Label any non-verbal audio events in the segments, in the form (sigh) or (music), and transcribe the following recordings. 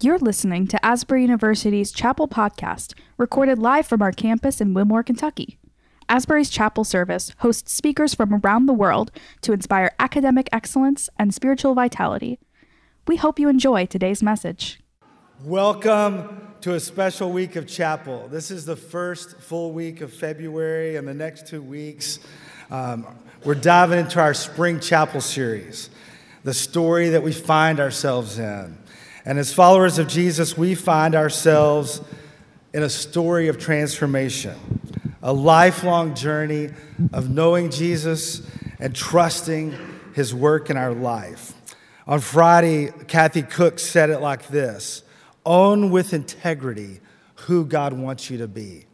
You're listening to Asbury University's Chapel Podcast, recorded live from our campus in Wilmore, Kentucky. Asbury's Chapel Service hosts speakers from around the world to inspire academic excellence and spiritual vitality. We hope you enjoy today's message. Welcome to a special week of chapel. This is the first full week of February, and the next two weeks, um, we're diving into our spring chapel series, the story that we find ourselves in. And as followers of Jesus, we find ourselves in a story of transformation, a lifelong journey of knowing Jesus and trusting his work in our life. On Friday, Kathy Cook said it like this Own with integrity who God wants you to be.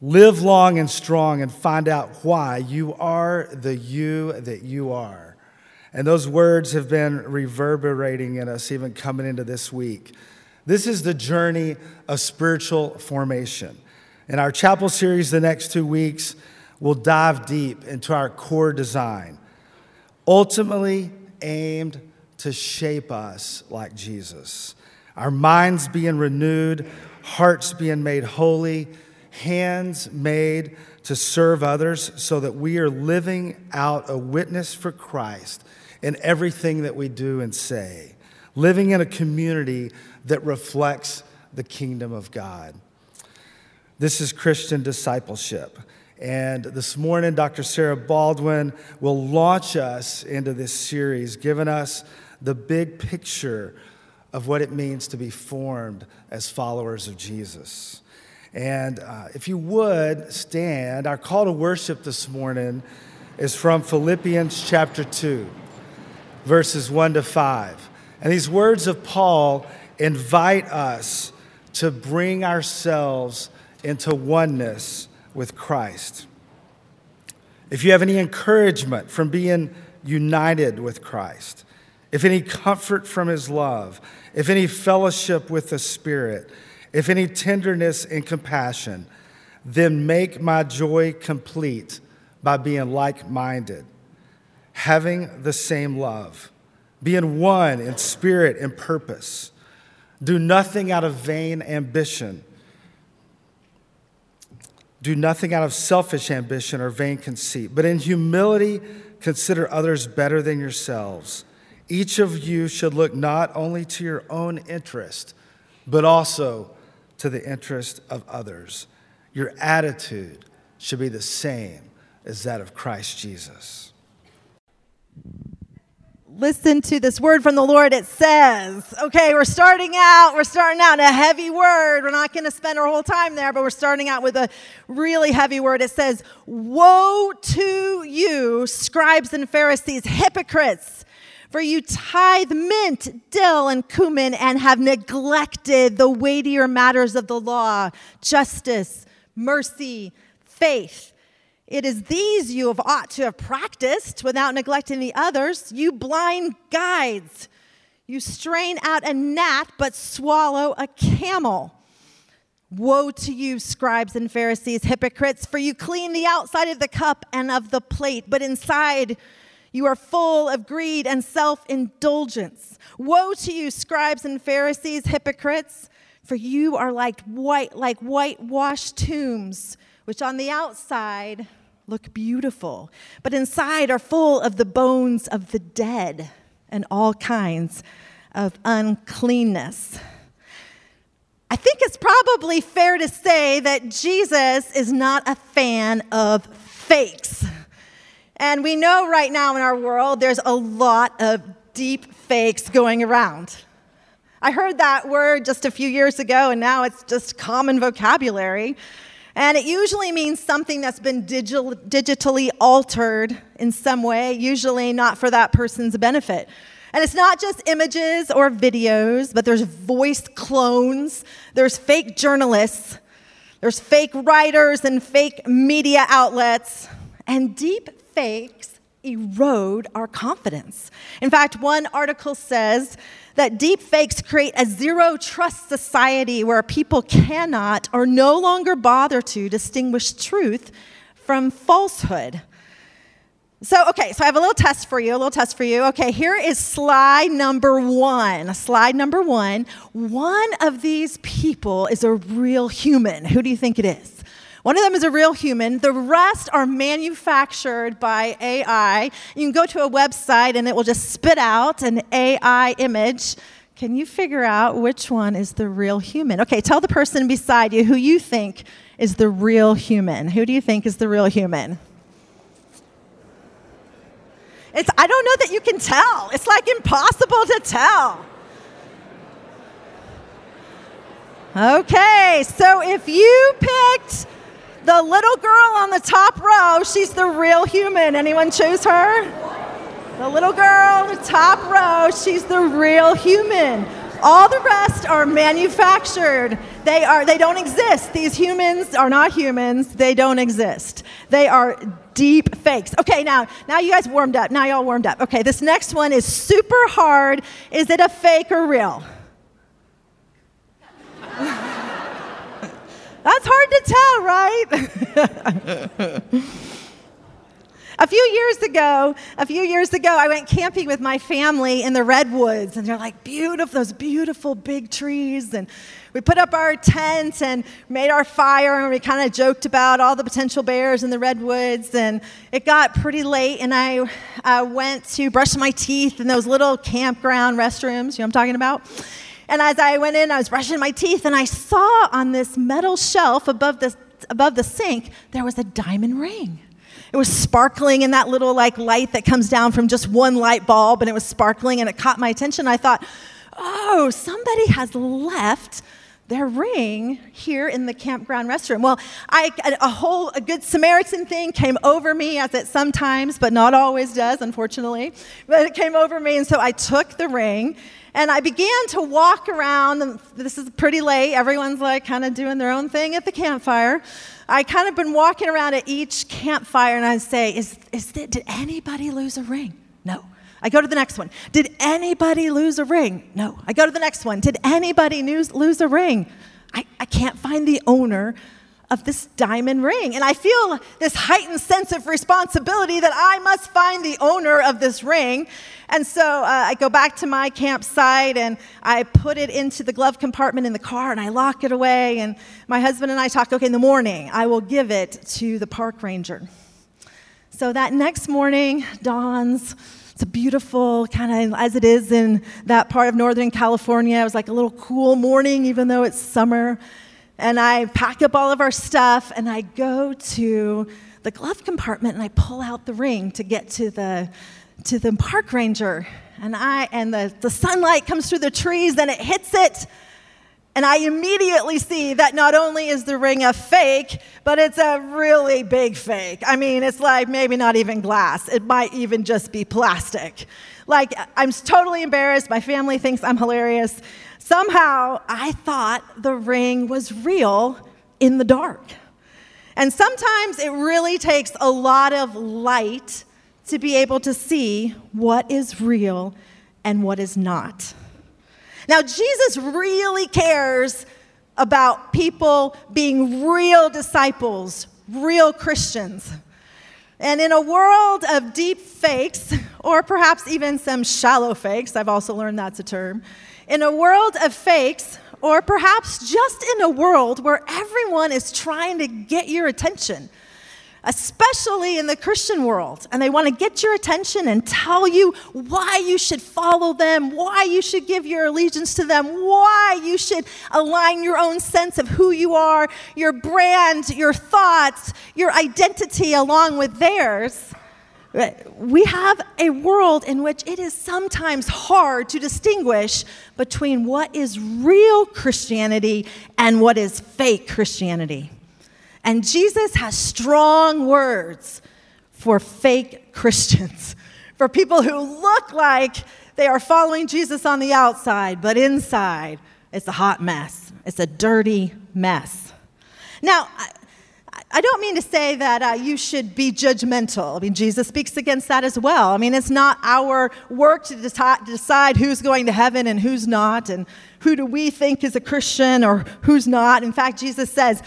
Live long and strong and find out why you are the you that you are. And those words have been reverberating in us even coming into this week. This is the journey of spiritual formation. In our chapel series, the next two weeks, we'll dive deep into our core design, ultimately aimed to shape us like Jesus. Our minds being renewed, hearts being made holy, hands made to serve others so that we are living out a witness for Christ in everything that we do and say, living in a community that reflects the kingdom of God. This is Christian discipleship. And this morning, Dr. Sarah Baldwin will launch us into this series, giving us the big picture of what it means to be formed as followers of Jesus. And uh, if you would stand, our call to worship this morning is from Philippians chapter 2, verses 1 to 5. And these words of Paul invite us to bring ourselves into oneness with Christ. If you have any encouragement from being united with Christ, if any comfort from his love, if any fellowship with the Spirit, if any tenderness and compassion, then make my joy complete by being like minded, having the same love, being one in spirit and purpose. Do nothing out of vain ambition. Do nothing out of selfish ambition or vain conceit, but in humility consider others better than yourselves. Each of you should look not only to your own interest, but also to the interest of others. Your attitude should be the same as that of Christ Jesus. Listen to this word from the Lord. It says, okay, we're starting out, we're starting out a heavy word. We're not going to spend our whole time there, but we're starting out with a really heavy word. It says, Woe to you, scribes and Pharisees, hypocrites! For you tithe mint, dill, and cumin, and have neglected the weightier matters of the law justice, mercy, faith. It is these you have ought to have practiced without neglecting the others. You blind guides. You strain out a gnat, but swallow a camel. Woe to you, scribes and Pharisees, hypocrites, for you clean the outside of the cup and of the plate, but inside you are full of greed and self indulgence. Woe to you, scribes and Pharisees, hypocrites, for you are like white, like whitewashed tombs, which on the outside look beautiful, but inside are full of the bones of the dead and all kinds of uncleanness. I think it's probably fair to say that Jesus is not a fan of fakes. And we know right now in our world there's a lot of deep fakes going around. I heard that word just a few years ago, and now it's just common vocabulary. And it usually means something that's been digital, digitally altered in some way, usually not for that person's benefit. And it's not just images or videos, but there's voice clones, there's fake journalists, there's fake writers and fake media outlets, and deep fakes erode our confidence. In fact, one article says that deep fakes create a zero trust society where people cannot or no longer bother to distinguish truth from falsehood. So, okay, so I have a little test for you, a little test for you. Okay, here is slide number one. Slide number one. One of these people is a real human. Who do you think it is? One of them is a real human. The rest are manufactured by AI. You can go to a website and it will just spit out an AI image. Can you figure out which one is the real human? Okay, tell the person beside you who you think is the real human. Who do you think is the real human? It's, I don't know that you can tell. It's like impossible to tell. Okay, so if you picked the little girl on the top row, she's the real human. Anyone choose her? The little girl on the top row, she's the real human. All the rest are manufactured. They are they don't exist. These humans are not humans. They don't exist. They are deep fakes. Okay, now now you guys warmed up. Now y'all warmed up. Okay, this next one is super hard. Is it a fake or real? (laughs) That's hard to tell, right? (laughs) A few years ago, a few years ago, I went camping with my family in the redwoods, and they're like beautiful, those beautiful big trees. And we put up our tent and made our fire, and we kind of joked about all the potential bears in the redwoods. And it got pretty late, and I uh, went to brush my teeth in those little campground restrooms. You know what I'm talking about? And as I went in, I was brushing my teeth, and I saw on this metal shelf above the above the sink there was a diamond ring. It was sparkling in that little like light that comes down from just one light bulb, and it was sparkling, and it caught my attention. I thought, oh, somebody has left their ring here in the campground restroom. Well, I, a whole a good Samaritan thing came over me, as it sometimes, but not always does, unfortunately. But it came over me, and so I took the ring and I began to walk around. This is pretty late. Everyone's like kind of doing their own thing at the campfire. I kind of been walking around at each campfire and I say, is, is it, did anybody lose a ring? No. I go to the next one. Did anybody lose a ring? No. I go to the next one. Did anybody lose, lose a ring? I, I can't find the owner of this diamond ring. And I feel this heightened sense of responsibility that I must find the owner of this ring. And so uh, I go back to my campsite and I put it into the glove compartment in the car and I lock it away. And my husband and I talk, okay, in the morning, I will give it to the park ranger. So that next morning dawns. It's a beautiful, kind of as it is in that part of Northern California. It was like a little cool morning, even though it's summer. And I pack up all of our stuff and I go to the glove compartment and I pull out the ring to get to the, to the park ranger. And, I, and the, the sunlight comes through the trees and it hits it. And I immediately see that not only is the ring a fake, but it's a really big fake. I mean, it's like maybe not even glass, it might even just be plastic. Like, I'm totally embarrassed. My family thinks I'm hilarious. Somehow, I thought the ring was real in the dark. And sometimes it really takes a lot of light to be able to see what is real and what is not. Now, Jesus really cares about people being real disciples, real Christians. And in a world of deep fakes, or perhaps even some shallow fakes, I've also learned that's a term, in a world of fakes, or perhaps just in a world where everyone is trying to get your attention, especially in the Christian world, and they want to get your attention and tell you why you should follow them, why you should give your allegiance to them, why you should align your own sense of who you are, your brand, your thoughts, your identity along with theirs. We have a world in which it is sometimes hard to distinguish between what is real Christianity and what is fake Christianity. And Jesus has strong words for fake Christians, (laughs) for people who look like they are following Jesus on the outside, but inside it's a hot mess. It's a dirty mess. Now, I don't mean to say that uh, you should be judgmental. I mean, Jesus speaks against that as well. I mean, it's not our work to deci- decide who's going to heaven and who's not, and who do we think is a Christian or who's not. In fact, Jesus says,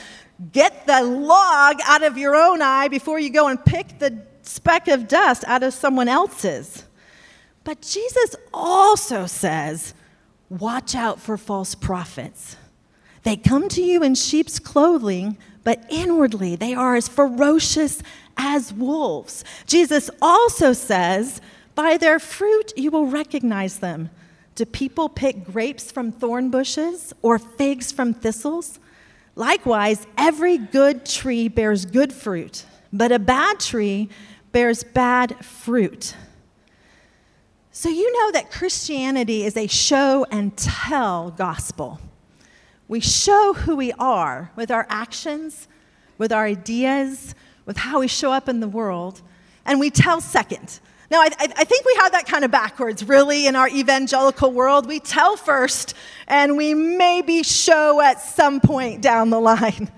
get the log out of your own eye before you go and pick the speck of dust out of someone else's. But Jesus also says, watch out for false prophets. They come to you in sheep's clothing, but inwardly they are as ferocious as wolves. Jesus also says, by their fruit you will recognize them. Do people pick grapes from thorn bushes or figs from thistles? Likewise, every good tree bears good fruit, but a bad tree bears bad fruit. So, you know that Christianity is a show and tell gospel. We show who we are with our actions, with our ideas, with how we show up in the world, and we tell second. Now, I, I, think we have that kind of backwards, really, in our evangelical world. We tell first, and we maybe show at some point down the line.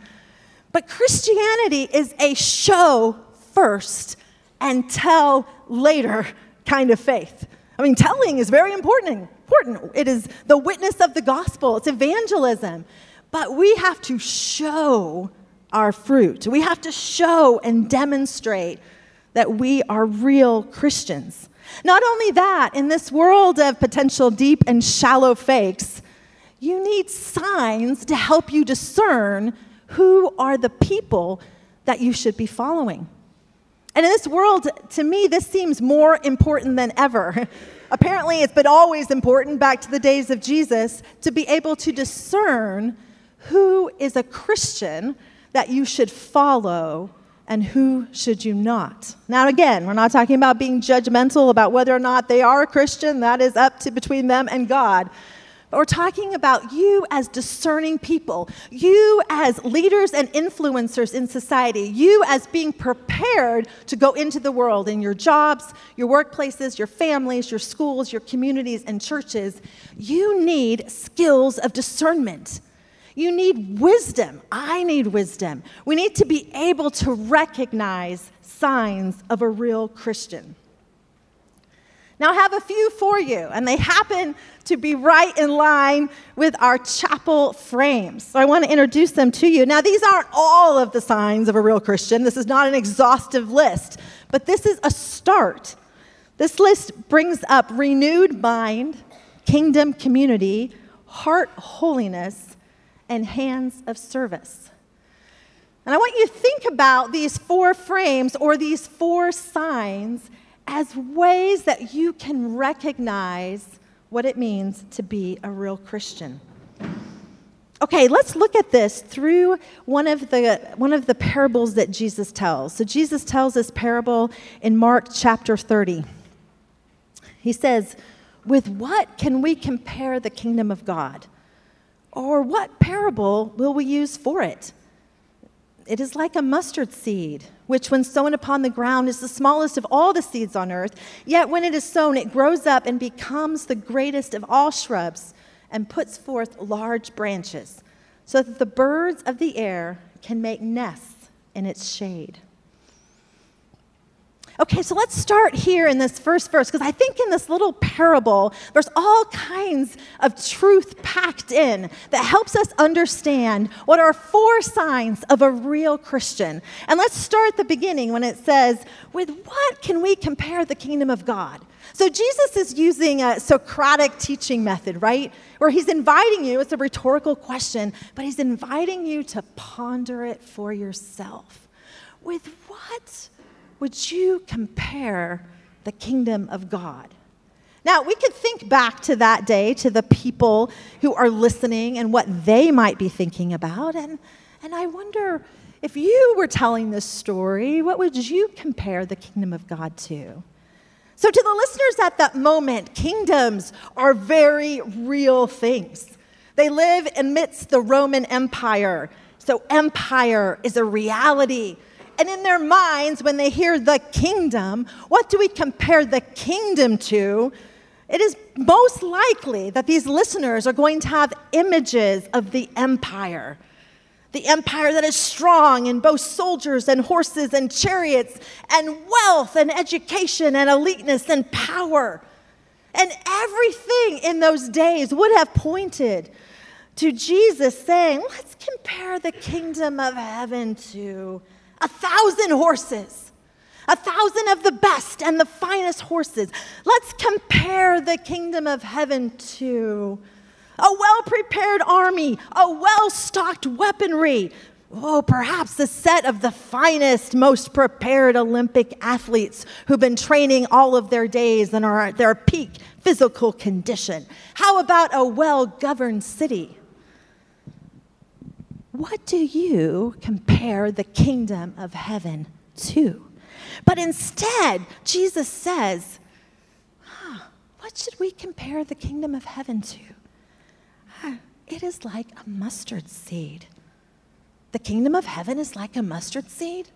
But Christianity is a show first and tell later kind of faith. I mean, telling is very important. Important. It is the witness of the gospel. It's evangelism. But we have to show our fruit. We have to show and demonstrate that we are real Christians. Not only that, in this world of potential deep and shallow fakes, you need signs to help you discern who are the people that you should be following. And in this world, to me, this seems more important than ever. (laughs) Apparently, it's been always important back to the days of Jesus to be able to discern who is a Christian that you should follow and who should you not? Now, again, we're not talking about being judgmental about whether or not they are a Christian. That is up to between them and God. But we're talking about you as discerning people, you as leaders and influencers in society, you as being prepared to go into the world in your jobs, your workplaces, your families, your schools, your communities, and churches. You need skills of discernment. You need wisdom. I need wisdom. We need to be able to recognize signs of a real Christian. Now, I have a few for you, and they happen to be right in line with our chapel frames. So I want to introduce them to you. Now, these aren't all of the signs of a real Christian. This is not an exhaustive list, but this is a start. This list brings up renewed mind, kingdom community, heart holiness, and hands of service. And I want you to think about these four frames or these four signs as ways that you can recognize what it means to be a real Christian. Okay, let's look at this through one of the one of the parables that Jesus tells. So Jesus tells this parable in Mark chapter 30. He says, "With what can we compare the kingdom of God?" Or what parable will we use for it? It is like a mustard seed, which, when sown upon the ground, is the smallest of all the seeds on earth. Yet, when it is sown, it grows up and becomes the greatest of all shrubs and puts forth large branches, so that the birds of the air can make nests in its shade. Okay, so let's start here in this first verse because I think in this little parable, there's all kinds of truth packed in that helps us understand what are four signs of a real Christian. And let's start at the beginning when it says, With what can we compare the kingdom of God? So Jesus is using a Socratic teaching method, right? Where he's inviting you, it's a rhetorical question, but he's inviting you to ponder it for yourself. With what? Would you compare the kingdom of God? Now, we could think back to that day, to the people who are listening and what they might be thinking about. And, and I wonder if you were telling this story, what would you compare the kingdom of God to? So, to the listeners at that moment, kingdoms are very real things. They live amidst the Roman Empire. So, empire is a reality and in their minds, when they hear the kingdom, what do we compare the kingdom to? It is most likely that these listeners are going to have images of the empire. The empire that is strong in both soldiers and horses and chariots and wealth and education and eliteness and power. And everything in those days would have pointed to Jesus saying, Let's compare the kingdom of heaven to a thousand horses, a thousand of the best and the finest horses. Let's compare the kingdom of heaven to a well prepared army, a well stocked weaponry. Oh, perhaps a set of the finest, most prepared Olympic athletes who've been training all of their days and are at their peak physical condition. How about a well governed city? What do you compare the kingdom of heaven to? But instead, Jesus says, What should we compare the kingdom of heaven to? It is like a mustard seed. The kingdom of heaven is like a mustard seed.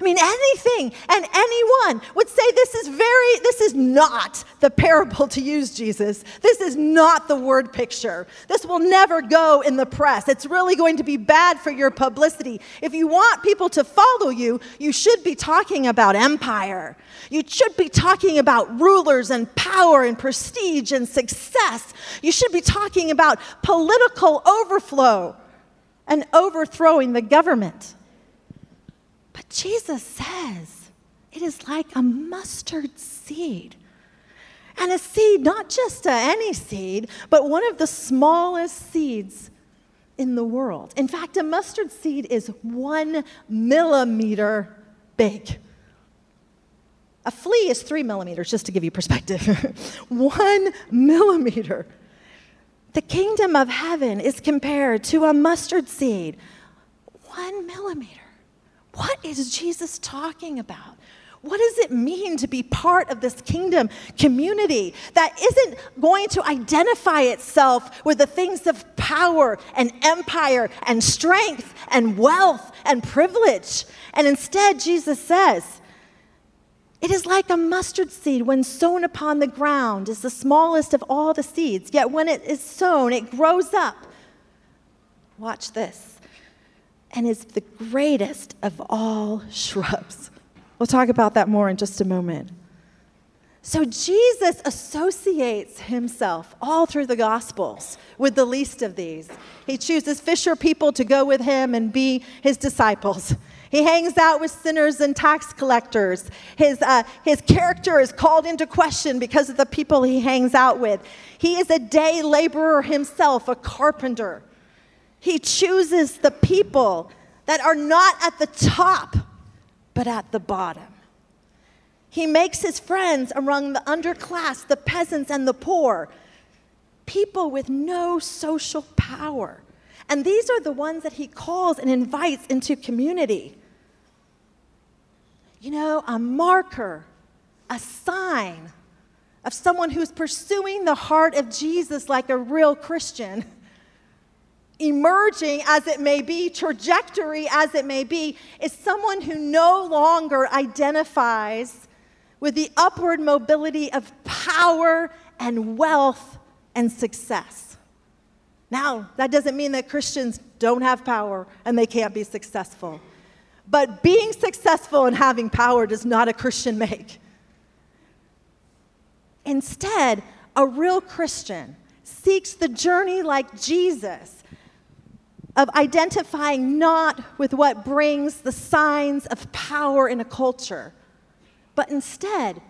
I mean, anything and anyone would say this is very, this is not the parable to use, Jesus. This is not the word picture. This will never go in the press. It's really going to be bad for your publicity. If you want people to follow you, you should be talking about empire. You should be talking about rulers and power and prestige and success. You should be talking about political overflow and overthrowing the government. But Jesus says it is like a mustard seed. And a seed, not just any seed, but one of the smallest seeds in the world. In fact, a mustard seed is one millimeter big. A flea is three millimeters, just to give you perspective. (laughs) one millimeter. The kingdom of heaven is compared to a mustard seed, one millimeter. What is Jesus talking about? What does it mean to be part of this kingdom community that isn't going to identify itself with the things of power and empire and strength and wealth and privilege? And instead, Jesus says, it is like a mustard seed when sown upon the ground is the smallest of all the seeds, yet when it is sown, it grows up. Watch this and is the greatest of all shrubs. We'll talk about that more in just a moment. So Jesus associates himself all through the Gospels with the least of these. He chooses fisher people to go with him and be his disciples. He hangs out with sinners and tax collectors. His, uh, his character is called into question because of the people he hangs out with. He is a day laborer himself, a carpenter. He chooses the people that are not at the top, but at the bottom. He makes his friends among the underclass, the peasants, and the poor, people with no social power. And these are the ones that he calls and invites into community. You know, a marker, a sign of someone who's pursuing the heart of Jesus like a real Christian (laughs) emerging as it may be, trajectory as it may be, is someone who no longer identifies with the upward mobility of power and wealth and success. Now, that doesn't mean that Christians don't have power and they can't be successful. But being successful and having power does not a Christian make. Instead, a real Christian seeks the journey like Jesus of identifying not with what brings the signs of power in a culture, but instead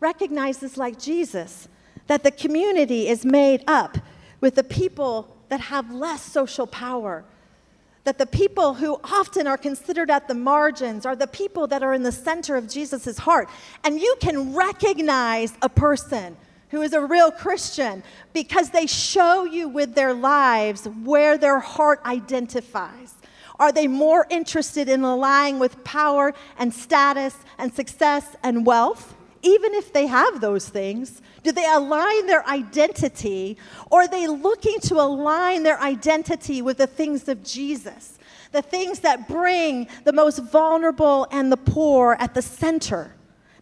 recognizes, like Jesus, that the community is made up with the people that have less social power. That the people who often are considered at the margins are the people that are in the center of Jesus' heart. And you can recognize a person who is a real Christian because they show you with their lives where their heart identifies. Are they more interested in aligning with power and status and success and wealth? Even if they have those things, do they align their identity or are they looking to align their identity with the things of Jesus? The things that bring the most vulnerable and the poor at the center.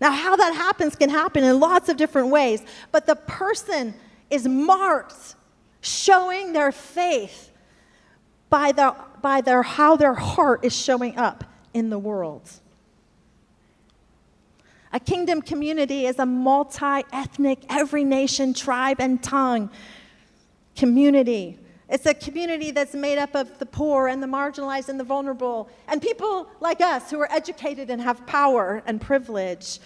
Now, how that happens can happen in lots of different ways, but the person is marked showing their faith by, their, by their, how their heart is showing up in the world. A kingdom community is a multi ethnic, every nation, tribe, and tongue community It's a community that's made up of the poor and the marginalized and the vulnerable, and people like us who are educated and have power and privilege.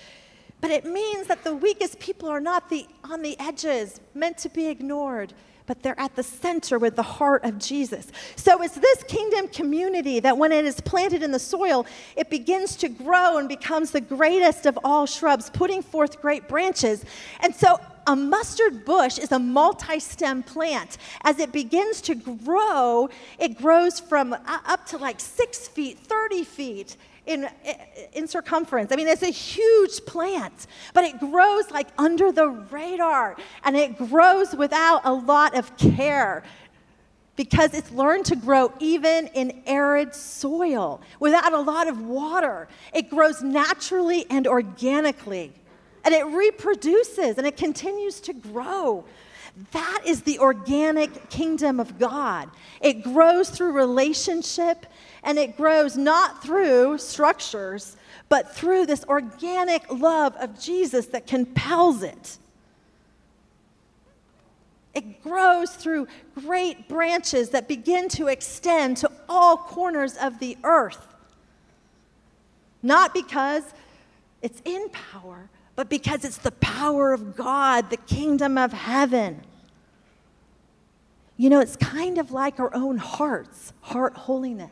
But it means that the weakest people are not the, on the edges, meant to be ignored, but they're at the center with the heart of Jesus. So it's this kingdom community that when it is planted in the soil, it begins to grow and becomes the greatest of all shrubs, putting forth great branches. And so a mustard bush is a multi stem plant. As it begins to grow, it grows from uh, up to like six feet, 30 feet in, in circumference. I mean, it's a huge plant, but it grows like under the radar and it grows without a lot of care because it's learned to grow even in arid soil without a lot of water. It grows naturally and organically and it reproduces and it continues to grow. That is the organic kingdom of God. It grows through relationship and it grows not through structures, but through this organic love of Jesus that compels it. It grows through great branches that begin to extend to all corners of the earth. Not because it's in power, but because it's the power of God, the kingdom of heaven. You know, it's kind of like our own hearts, heart holiness.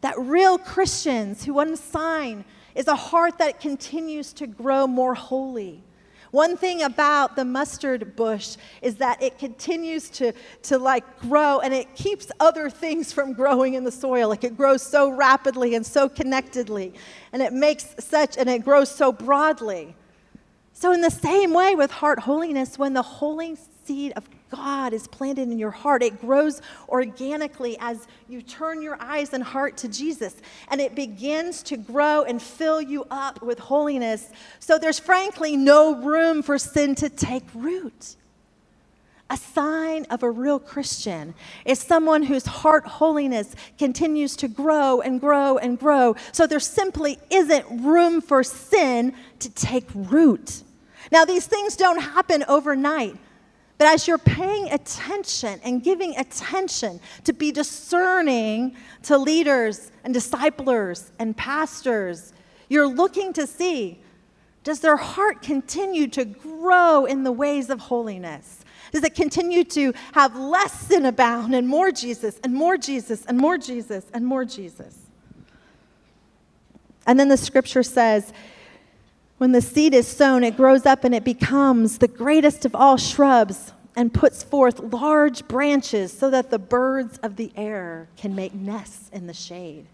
That real Christians who want a sign is a heart that continues to grow more holy. One thing about the mustard bush is that it continues to, to like grow and it keeps other things from growing in the soil. Like it grows so rapidly and so connectedly, and it makes such, and it grows so broadly. So, in the same way with heart holiness, when the holy seed of God is planted in your heart. It grows organically as you turn your eyes and heart to Jesus, and it begins to grow and fill you up with holiness. So there's frankly no room for sin to take root. A sign of a real Christian is someone whose heart holiness continues to grow and grow and grow. So there simply isn't room for sin to take root. Now, these things don't happen overnight. But as you're paying attention and giving attention to be discerning to leaders and disciplers and pastors, you're looking to see does their heart continue to grow in the ways of holiness? Does it continue to have less sin abound and more Jesus and more Jesus and more Jesus and more Jesus? And then the scripture says, when the seed is sown, it grows up and it becomes the greatest of all shrubs and puts forth large branches so that the birds of the air can make nests in the shade.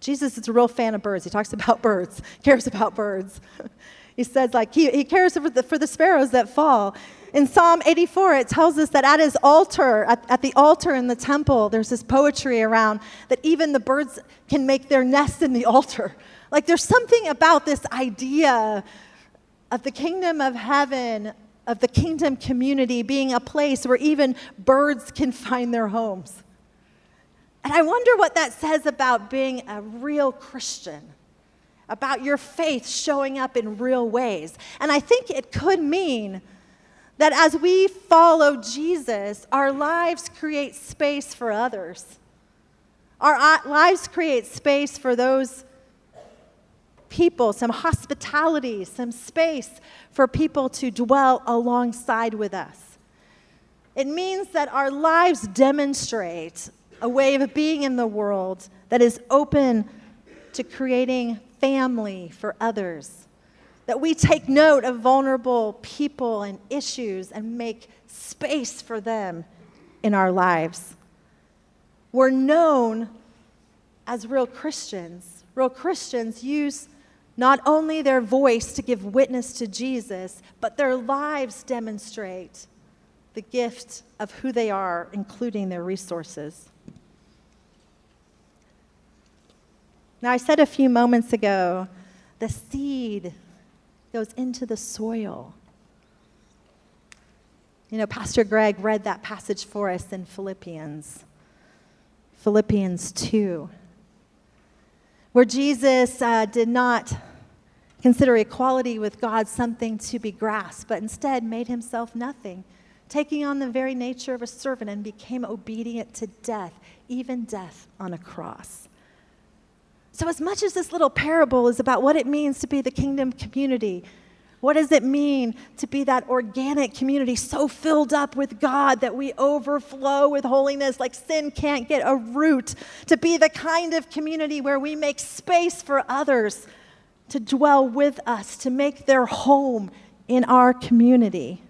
Jesus is a real fan of birds. He talks about birds, (laughs) cares about birds. (laughs) he says, like, he, he cares for the, for the sparrows that fall. In Psalm 84, it tells us that at his altar, at, at the altar in the temple, there's this poetry around that even the birds can make their nests in the (laughs) altar. Like there's something about this idea of the kingdom of heaven, of the kingdom community being a place where even birds can (laughs) find their homes. And I wonder what that says about being a real Christian, about your faith showing up in real ways. And I think it could mean that as we follow Jesus, our lives create space for others. Our uh, lives create space for those people, some hospitality, some space for people to dwell alongside with us. It means that our lives demonstrate a way of being in the world that is open to creating family for others. That we take note of vulnerable people and issues and make space for them in our lives. We're known as real Christians. Real Christians use not only their voice to give witness to Jesus, but their lives demonstrate the gift of who they are, including their resources. Now, I said a few moments ago the seed goes into the soil. You know, Pastor Greg read that passage for us in Philippians, Philippians 2 where Jesus uh, did not consider equality with God something to be grasped, but instead made himself nothing, taking on the very nature of a servant, and became obedient to death, even death on a cross. So, as much as this little parable is about what it means to be the kingdom community, what does it mean to be that organic community so filled up with God that we overflow with holiness like sin can't get a root? To be the kind of community where we make space for others to dwell with us, to make their home in our community.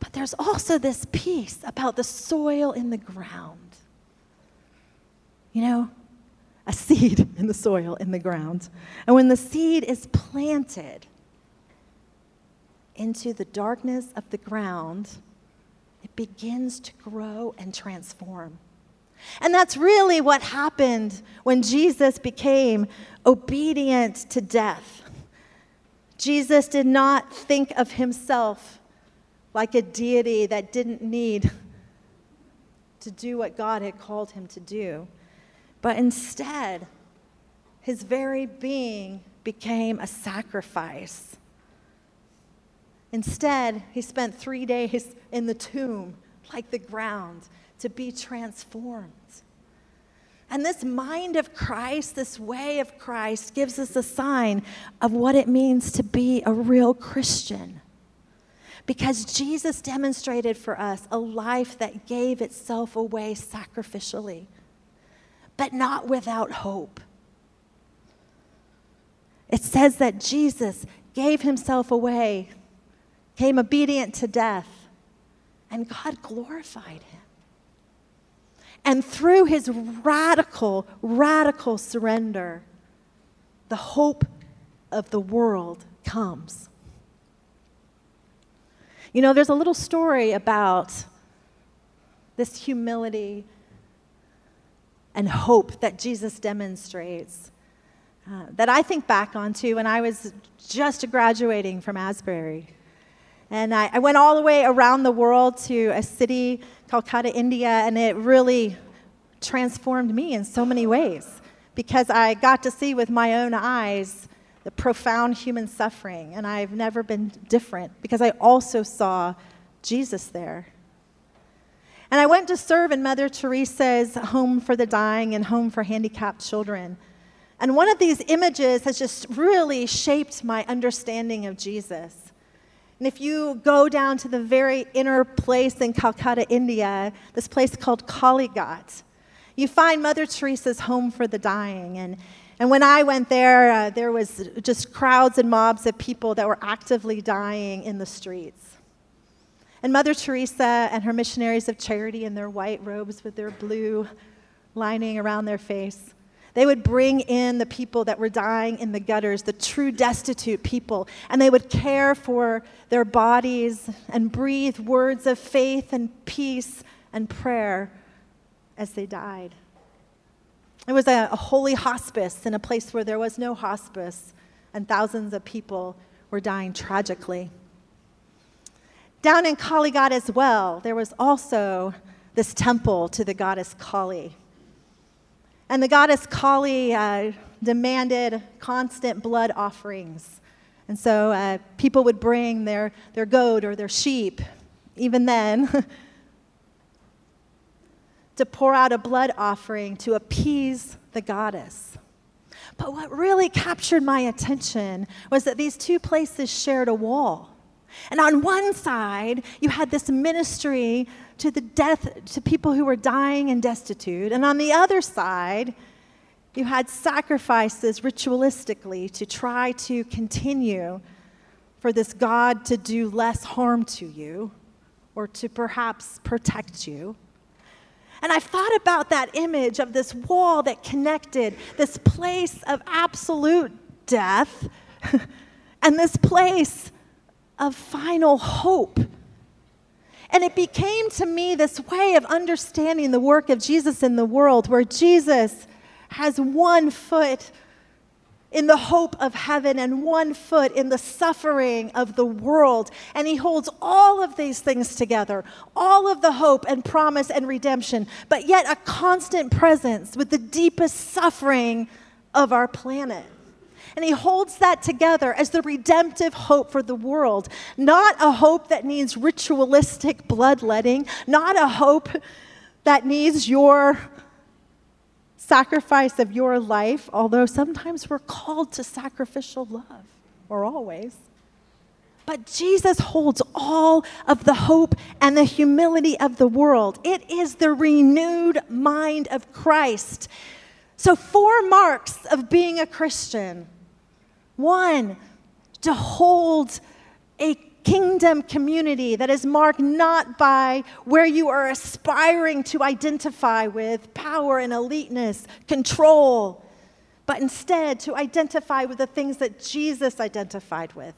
But there's also this piece about the soil in the ground. You know, a (laughs) seed in the soil, in the ground. And when the seed is planted into the darkness of the ground, it begins to grow and transform. And that's really what happened when Jesus became obedient to death. Jesus did not think of himself like a deity that didn't need to do what God had called him to do. But instead, his very being became a sacrifice. Instead, he spent three days in the tomb, like the ground, to be transformed. And this mind of Christ, this way of Christ, gives us a sign of what it means to be a real Christian. Because Jesus demonstrated for us a life that gave itself away sacrificially but not without hope. It says that Jesus gave himself away, came obedient to death, and God glorified him. And through his radical, radical surrender, the hope of the world comes. You know, there's a little story about this humility and hope that Jesus demonstrates uh, that I think back onto when I was just graduating from Asbury. And I, I, went all the way around the world to a city, Calcutta, India, and it really transformed me in so many ways because I got to see with my own eyes the profound human suffering. And I've never been different because I also saw Jesus there. And I went to serve in Mother Teresa's Home for the Dying and Home for Handicapped Children. And one of these images has just really shaped my understanding of Jesus. And if you go down to the very inner place in Calcutta, India, this place called Kalighat, you find Mother Teresa's Home for the Dying. And, and when I went there, uh, there was just crowds and mobs of people that were actively dying in the streets. And Mother Teresa and her missionaries of charity in their white robes with their blue lining around their face, they would bring in the people that were dying in the gutters, the true destitute people, and they would care for their bodies and breathe words of faith and peace and prayer as they died. It was a, a holy hospice in a place where there was no hospice, and thousands of people were dying tragically. Down in Kalighat as well, there was also this temple to the goddess Kali. And the goddess Kali uh, demanded constant blood offerings. And so uh, people would bring their, their goat or their sheep, even then, (laughs) to pour out a blood offering to appease the goddess. But what really captured my attention was that these two places shared a wall. And on one side, you had this ministry to the death to people who were dying and destitute, and on the other side, you had sacrifices ritualistically to try to continue for this God to do less harm to you or to perhaps protect you. And I've thought about that image of this wall that connected this place of absolute death (laughs) and this place of final hope. And it became to me this way of understanding the work of Jesus in the world, where Jesus has one foot in the hope of heaven and one foot in the suffering of the world. And he holds all of these things together all of the hope and promise and redemption, but yet a constant presence with the deepest suffering of our planet. And he holds that together as the redemptive hope for the world. Not a hope that needs ritualistic bloodletting, not a hope that needs your sacrifice of your life, although sometimes we're called to sacrificial love, or always. But Jesus holds all of the hope and the humility of the world. It is the renewed mind of Christ. So, four marks of being a Christian one, to hold a kingdom community that is marked not by where you are aspiring to identify with power and eliteness, control, but instead to identify with the things that Jesus identified with.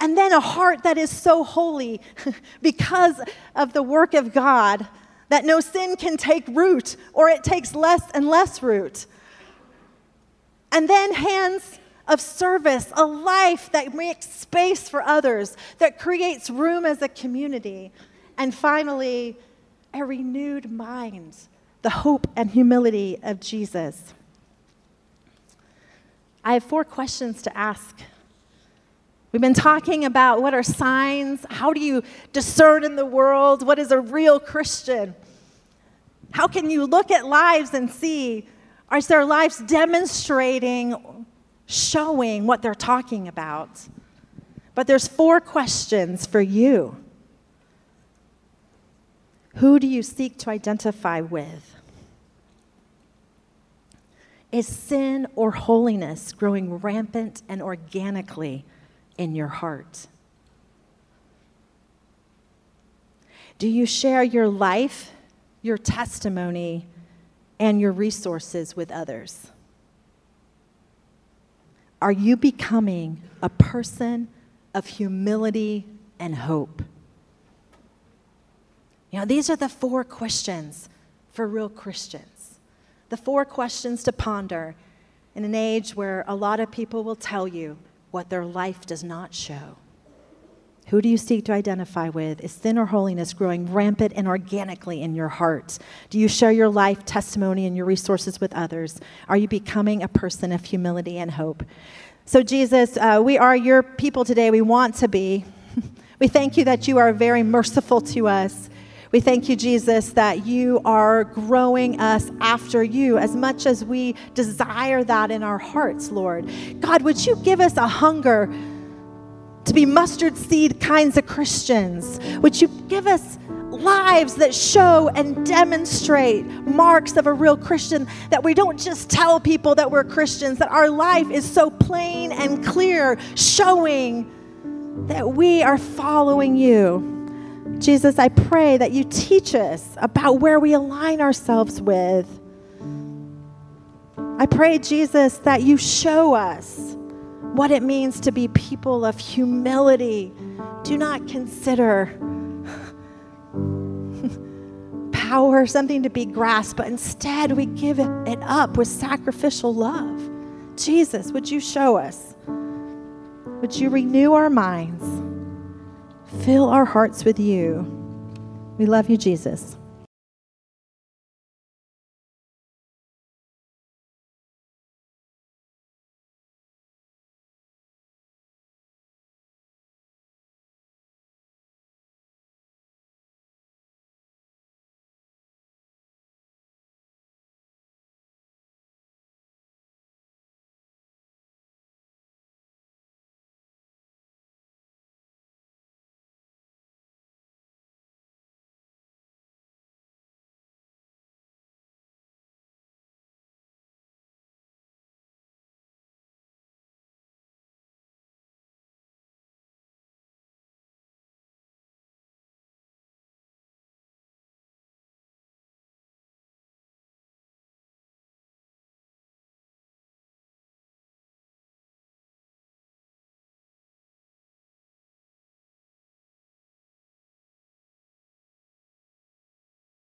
And then a heart that is so holy (laughs) because of the work of God that no sin can take root or it takes less and less root. And then hands of service, a life that makes space for others, that creates room as a community. And finally, a renewed mind, the hope and humility of Jesus. I have four questions to ask We've been talking about what are signs, how do you discern in the world, what is a real Christian? How can you look at lives and see, are their lives demonstrating, showing what they're talking about? But there's four questions for you. Who do you seek to identify with? Is sin or holiness growing rampant and organically in your heart? Do you share your life, your testimony, and your resources with others? Are you becoming a person of humility and hope? You know, these are the four questions for real Christians. The four questions to ponder in an age where a lot of people will tell you what their life does not show. Who do you seek to identify with? Is sin or holiness growing rampant and organically in your heart? Do you share your life, testimony, and your resources with others? Are you becoming a person of humility and hope? So, Jesus, uh, we are your people today. We want to be. (laughs) we thank you that you are very merciful to us. We thank you, Jesus, that you are growing us after you as much as we desire that in our hearts, Lord. God, would you give us a hunger to be mustard seed kinds of Christians? Would you give us lives that show and demonstrate marks of a real Christian, that we don't just tell people that we're Christians, that our life is so plain and clear, showing that we are following you. Jesus, I pray that you teach us about where we align ourselves with. I pray, Jesus, that you show us what it means to be people of humility. Do not consider (laughs) power something to be grasped, but instead we give it, up with sacrificial love. Jesus, would you show us? Would you renew our minds? Fill our hearts with you. We love you, Jesus.